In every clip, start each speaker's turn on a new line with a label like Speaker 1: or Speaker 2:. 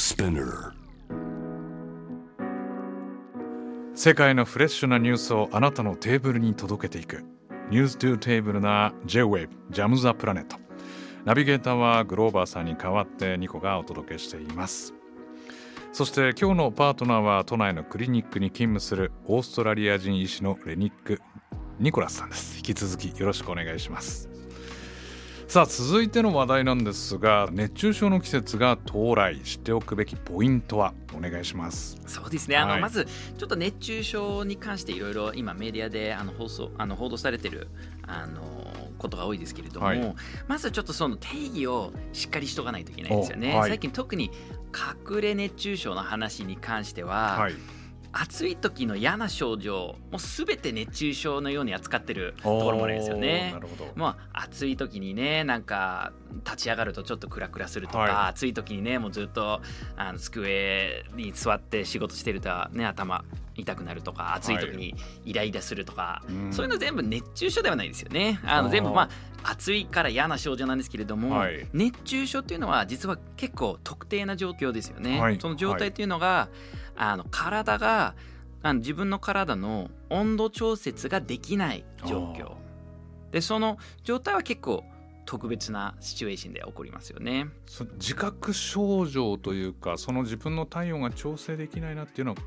Speaker 1: Spinner
Speaker 2: 世界のフレッシュなニュースをあなたのテーブルに届けていく。ニュース to テーブルな J-Wave ジャムザプラネット。ナビゲーターはグローバーさんに代わってニコがお届けしています。そして今日のパートナーは都内のクリニックに勤務するオーストラリア人医師のレニック・ニコラスさんです。引き続きよろしくお願いします。さあ続いての話題なんですが熱中症の季節が到来知っておくべきポイントはお願いします。
Speaker 3: そうですね。あの、
Speaker 2: はい。
Speaker 3: まずちょっと熱中症に関していろいろ今メディアであの放送あの報道されてるあのことが多いですけれども、
Speaker 2: はい。
Speaker 3: まずちょっとその定義をしっかりしとかないといけないんですよね、
Speaker 2: おはい。
Speaker 3: 最近特に隠れ熱中症の話に関しては、
Speaker 2: はい
Speaker 3: 暑い時の嫌な症状もう全て熱中症のように扱ってるところもあるんですよね。まあ暑い時にねなんか立ち上がるとちょっとクラクラするとか、
Speaker 2: はい。
Speaker 3: 暑い時にねもうずっとあの机に座って仕事してるとね頭痛くなるとか暑い時にイライラするとか、
Speaker 2: うん。
Speaker 3: そういうの全部熱中症ではないですよね。あの全部まあ暑いから嫌な症状なんですけれども、
Speaker 2: はい。
Speaker 3: 熱中症っていうのは実は結構特定な状況ですよね、
Speaker 2: はい。
Speaker 3: その状態っていうのが、あの体があの自分の体の温度調節ができない状況。でその状態は結構特別なシチュエーションで起こりますよね。
Speaker 2: そ自覚症状というかその自分の体温が調整できないなっていうのは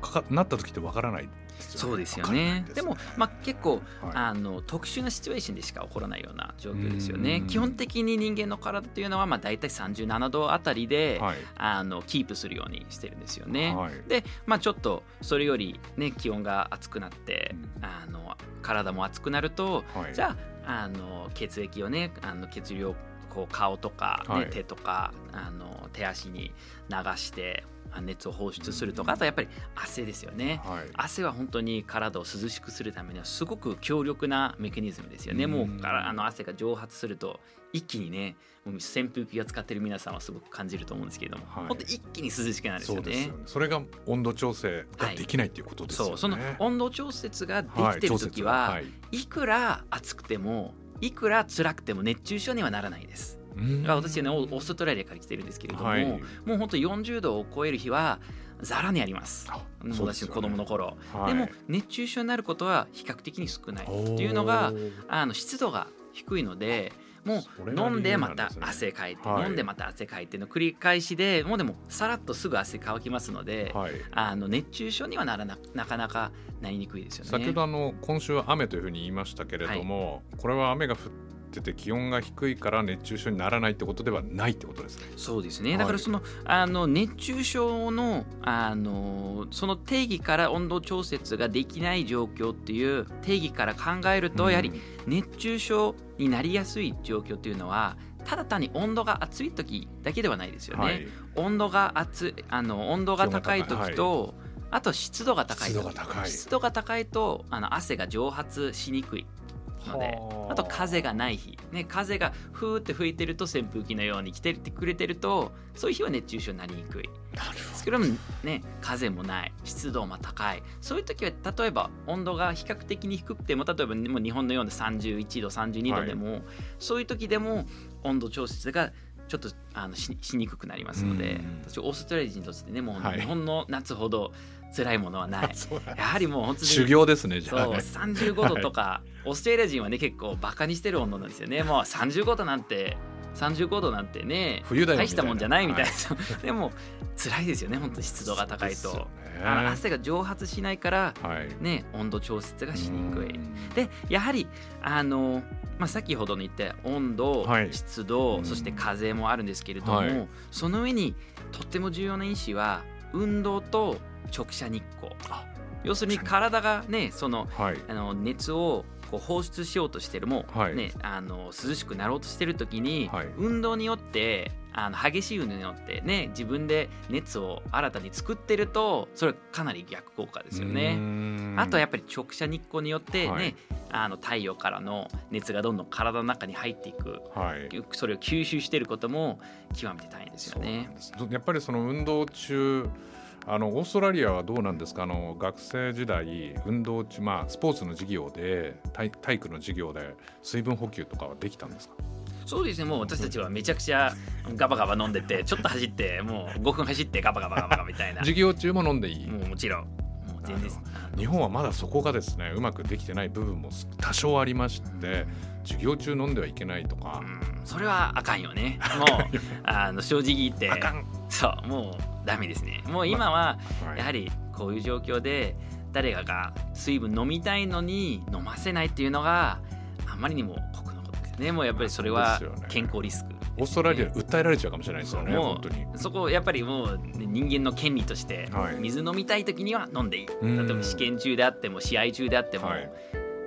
Speaker 2: かかなった時ってわからない。
Speaker 3: そうですよね。
Speaker 2: ん
Speaker 3: でも、まあ、結構、
Speaker 2: はい。
Speaker 3: あの特殊なシチュエーションでしか起こらないような状況ですよね。
Speaker 2: うん。
Speaker 3: 基本的に人間の体というのは、まあ、大体37度あたりで、
Speaker 2: はい。
Speaker 3: あのキープするようにしてるんですよね。
Speaker 2: はい。
Speaker 3: で、まあ、ちょっとそれより、ね、気温が熱くなって、
Speaker 2: うん
Speaker 3: あの体も熱くなると、
Speaker 2: はい。
Speaker 3: じゃああの血液をねあの血流をこう顔とか、ね
Speaker 2: はい。
Speaker 3: 手とかあの手足に流してあ熱を放出するとかあとやっぱり汗ですよね。
Speaker 2: はい。
Speaker 3: 汗は本当に体を涼しくするためにはすごく強力なメカニズムですよね。
Speaker 2: うん。
Speaker 3: もうあの汗が蒸発すると一気にね扇風機が使ってる皆さんはすごく感じると思うんですけれども、
Speaker 2: はい。
Speaker 3: 本当一気に涼しくなるんですよね。
Speaker 2: ね。それが温度調整ができないっていうことですよね、
Speaker 3: そうその温度調節がで
Speaker 2: はい
Speaker 3: きてる時は、
Speaker 2: 調節
Speaker 3: い、くら暑くてもいくら辛くても熱中症にはならないです。
Speaker 2: うん。
Speaker 3: だから私ねオーストラリアから来てるんですけれども、
Speaker 2: はい。
Speaker 3: もう本当40度を超える日はざらにあります。私の子供の頃、
Speaker 2: はい。
Speaker 3: でも熱中症になることは比較的に少ない。っていうのがあの湿度が低いのでもう飲んでまた汗かいて、
Speaker 2: はい。
Speaker 3: 飲んでまた汗かいての繰り返しでもうでもさらっとすぐ汗乾きますので、
Speaker 2: はい。
Speaker 3: あの熱中症にはならななかなかなりにくいですよね。
Speaker 2: 先ほどあの今週は雨というふうに言いましたけれども、これは雨が降ってて気温が低いから熱中症にならないってことではないってことですね。
Speaker 3: そうですね、
Speaker 2: はい。
Speaker 3: だからそのあの熱中症のあのその定義から温度調節ができない状況っていう定義から考えると、やはり熱中症になりやすい状況っていうのはただ単に温度が暑い時だけではないですよね。
Speaker 2: はい、
Speaker 3: 温度が暑いあの温度が高い時と、あと湿度が高い時。
Speaker 2: 湿度が高い。
Speaker 3: 湿度が高いとあの汗が蒸発しにくいので
Speaker 2: はあ。
Speaker 3: あと風がない日、ね、風がふーって吹いてると扇風機のように来てくれてるとそういう日は熱中症になりにくい。ですけど。もね風もない。湿度も高い。そういう時は例えば温度が比較的に低くても例えばもう日本のような31度32度でも、そういう時でも温度調節がちょっとあのししにくくなりますので
Speaker 2: うん。
Speaker 3: 私オーストラリア人としてねもう
Speaker 2: はい。
Speaker 3: 日本の夏ほど辛いものはない、
Speaker 2: そうなん
Speaker 3: やはりもう本当に
Speaker 2: 修行ですねじゃあ
Speaker 3: そう
Speaker 2: ね。
Speaker 3: 35度とか、オーストラリア人はね結構バカにしてる温度なんですよね。もう35度なんて35度なんてね
Speaker 2: 冬だよ
Speaker 3: 大したもんじゃないみたいな、
Speaker 2: は
Speaker 3: でも辛いですよね本当に湿度が高いと、
Speaker 2: ね。
Speaker 3: あの汗が蒸発しないから
Speaker 2: はい。
Speaker 3: ね温度調節がしにくい。
Speaker 2: うん。
Speaker 3: でやはりあの、まあ、先ほどの言った温度、
Speaker 2: はい。
Speaker 3: 湿度
Speaker 2: うん。
Speaker 3: そして風もあるんですけれども、
Speaker 2: はい。
Speaker 3: その上にとっても重要な因子は運動と直射日光。
Speaker 2: あ
Speaker 3: 要するに体がねその
Speaker 2: はい。
Speaker 3: あの熱をこう放出しようとしてるも、
Speaker 2: はい。
Speaker 3: ね、あの涼しくなろうとしてる時に、
Speaker 2: はい。
Speaker 3: 運動によってあの激しい運動によってね自分で熱を新たに作ってるとそれはかなり逆効果ですよ
Speaker 2: う
Speaker 3: ね。
Speaker 2: ん。
Speaker 3: あとはやっぱり直射日光によってね、
Speaker 2: はい。
Speaker 3: あの太陽からの熱がどんどん体の中に入っていく。
Speaker 2: はい。
Speaker 3: それを吸収していることも極めて大変ですよね。
Speaker 2: やっぱりその運動中あのオーストラリアはどうなんですか？あの学生時代運動中まあスポーツの授業で体体育の授業で水分補給とかはできたんですか？
Speaker 3: そうですね。もう私たちはめちゃくちゃガバガバ飲んでてちょっと走ってもう5分走ってガバガバガバガバみたいな。
Speaker 2: 授業中も飲んでいい？
Speaker 3: もうもちろん。もう全然
Speaker 2: 日本はまだそこがですねうまくできてない部分も多少ありまして授業中飲んではいけないとか、
Speaker 3: うん。それはあかんよね。もうあの正直言って。
Speaker 2: あかん、
Speaker 3: そうもうダメですね。もう今は
Speaker 2: はい。
Speaker 3: やはりこういう状況で誰かが水分飲みたいのに飲ませないっていうのがあまりにもでもうやっぱりそれは健康リスク
Speaker 2: オーストラリアで訴えられちゃうかもしれないですよね本当に。
Speaker 3: そこやっぱりもうね人間の権利として
Speaker 2: はい。
Speaker 3: 水飲みたい時には飲んでいい、
Speaker 2: うん。
Speaker 3: 例えば試験中であっても試合中であっても、
Speaker 2: はい。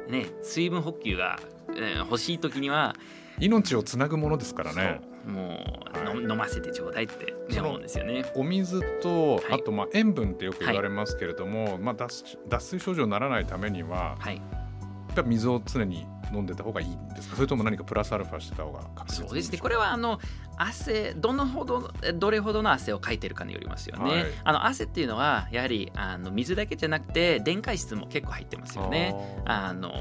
Speaker 3: ね、水分補給が、えー欲しい時には
Speaker 2: 命をつなぐものですからね。
Speaker 3: もう、
Speaker 2: はい。
Speaker 3: の飲ませてちょうだいって、思うんですよね。
Speaker 2: お水と、
Speaker 3: はい。
Speaker 2: あとまあ塩分ってよく言われますけれども、まあ、脱水脱水症状にならないためには
Speaker 3: はい、
Speaker 2: ぱり水を常に飲んでた方がいいんですか？それとも何かプラスアルファしてた方が
Speaker 3: そうですね。これはあの汗どのほどどれほどの汗をかいてるかによりますよね。
Speaker 2: はい。
Speaker 3: あの汗っていうのはやはりあの水だけじゃなくて電解質も結構入ってますよね。あの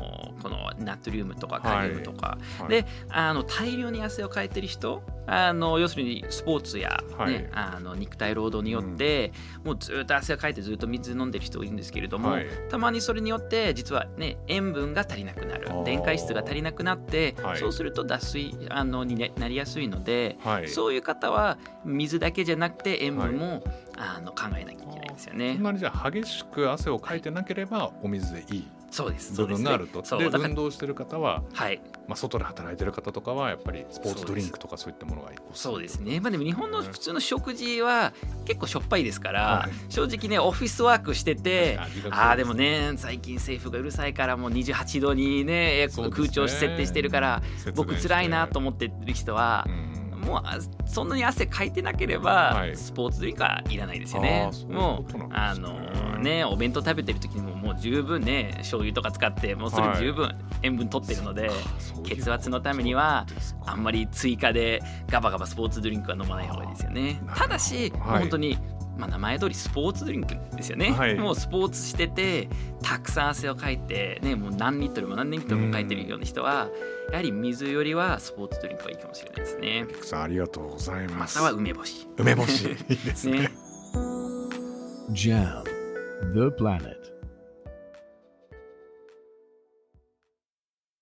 Speaker 3: このナトリウムとかカリウムとか、
Speaker 2: はい。
Speaker 3: であの大量に汗をかいてる人あの要するにスポーツや、ね
Speaker 2: はい。
Speaker 3: あの肉体労働によって、もうずっと汗をかいてずっと水飲んでる人いるんですけれども、
Speaker 2: はい。
Speaker 3: たまにそれによって実はね塩分が足りなくなる電解質が足りなくなって、
Speaker 2: はい。
Speaker 3: そうすると脱水あのに、ね、なりやすいので、
Speaker 2: はい、
Speaker 3: そういう方は水だけじゃなくて塩分も、あの考えなきゃいけないんですよね。
Speaker 2: そん。なにじゃあ激しく汗をかいてなければお水でいい部分があると。で
Speaker 3: そうですね。そうだから
Speaker 2: 運動してる方は、
Speaker 3: はい。
Speaker 2: まあ、外で働いてる方とかはやっぱりスポーツドリンクとかそういったものがいい
Speaker 3: そうですね、まあ、でも日本の普通の食事は結構しょっぱいですから、
Speaker 2: はい。
Speaker 3: 正直ねオフィスワークしててああでもね最近政府がうるさいからもう28度にね空調設定してるから僕辛いなと
Speaker 2: 思
Speaker 3: 思ってる人は
Speaker 2: う、ん
Speaker 3: もうあそんなに汗かいてなければ、
Speaker 2: はい。
Speaker 3: スポーツドリンクはいらないですよね。もうあのねお弁当食べてる時にももう十分ね醤油とか使ってもうそれ十分塩分取ってるので、血圧のためにはあんまり追加でガバガバスポーツドリンクは飲まない方がいいですよね。ただし、本当にまあ、名前通りスポーツドリンクですよね、
Speaker 2: はい。
Speaker 3: もうスポーツしててたくさん汗をかいて、ね、もう何リットルも何リットルもかいてるような人はやはり水よりはスポーツドリンクがいいかもしれないですね。
Speaker 2: ピクさんありがとうございま
Speaker 3: ますたは梅干し。
Speaker 2: 梅干し。いいですね。
Speaker 3: ね。
Speaker 1: Jam, the planet.